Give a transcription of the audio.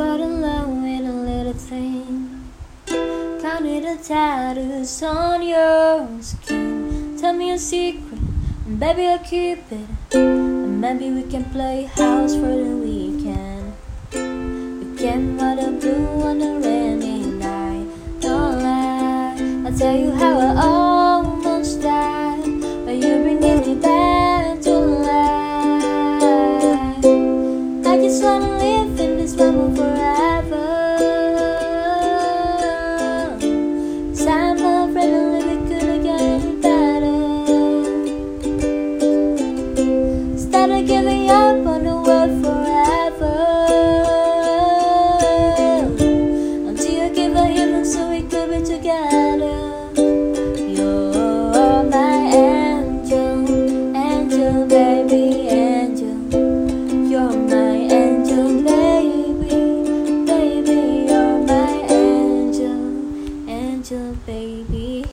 fall in love with a little thing. Counted the tattoos on your skin. Tell me a secret, and baby I'll keep it. And maybe we can play house for the weekend. We can ride a blue on a rainy night. Don't lie, I'll tell you giving up on the world forever. Until you give a your so we could be together. You're my angel, angel, baby, angel. You're my angel, baby, baby. You're my angel, angel, baby.